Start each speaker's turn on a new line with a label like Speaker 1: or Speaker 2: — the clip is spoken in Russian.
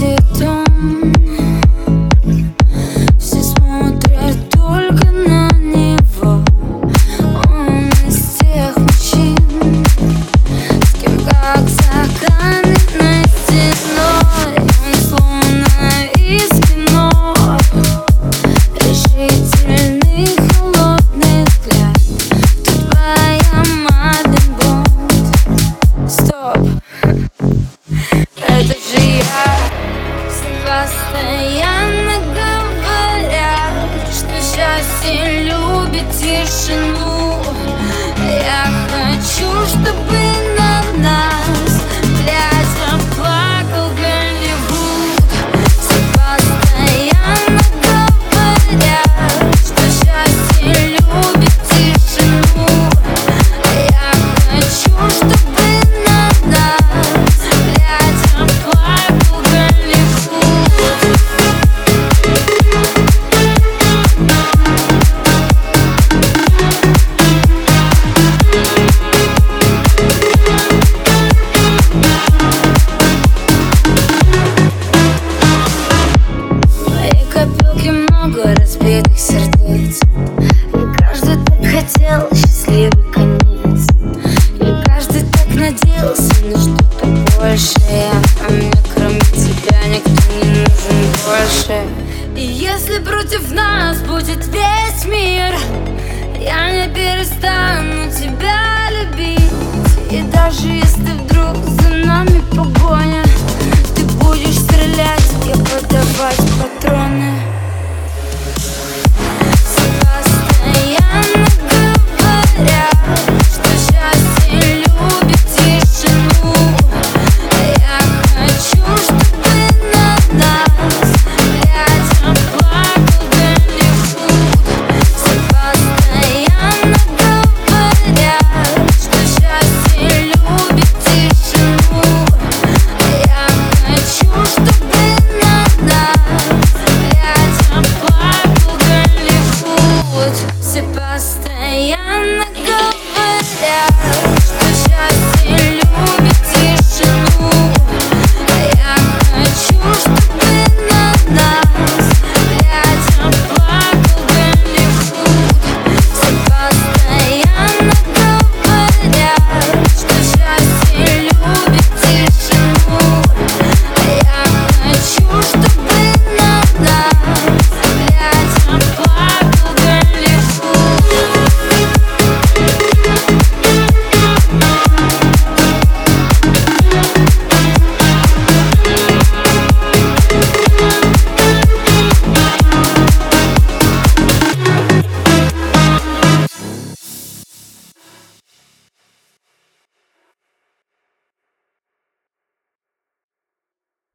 Speaker 1: to Kirschen против нас будет весь мир. Я не перестану тебя любить. И даже если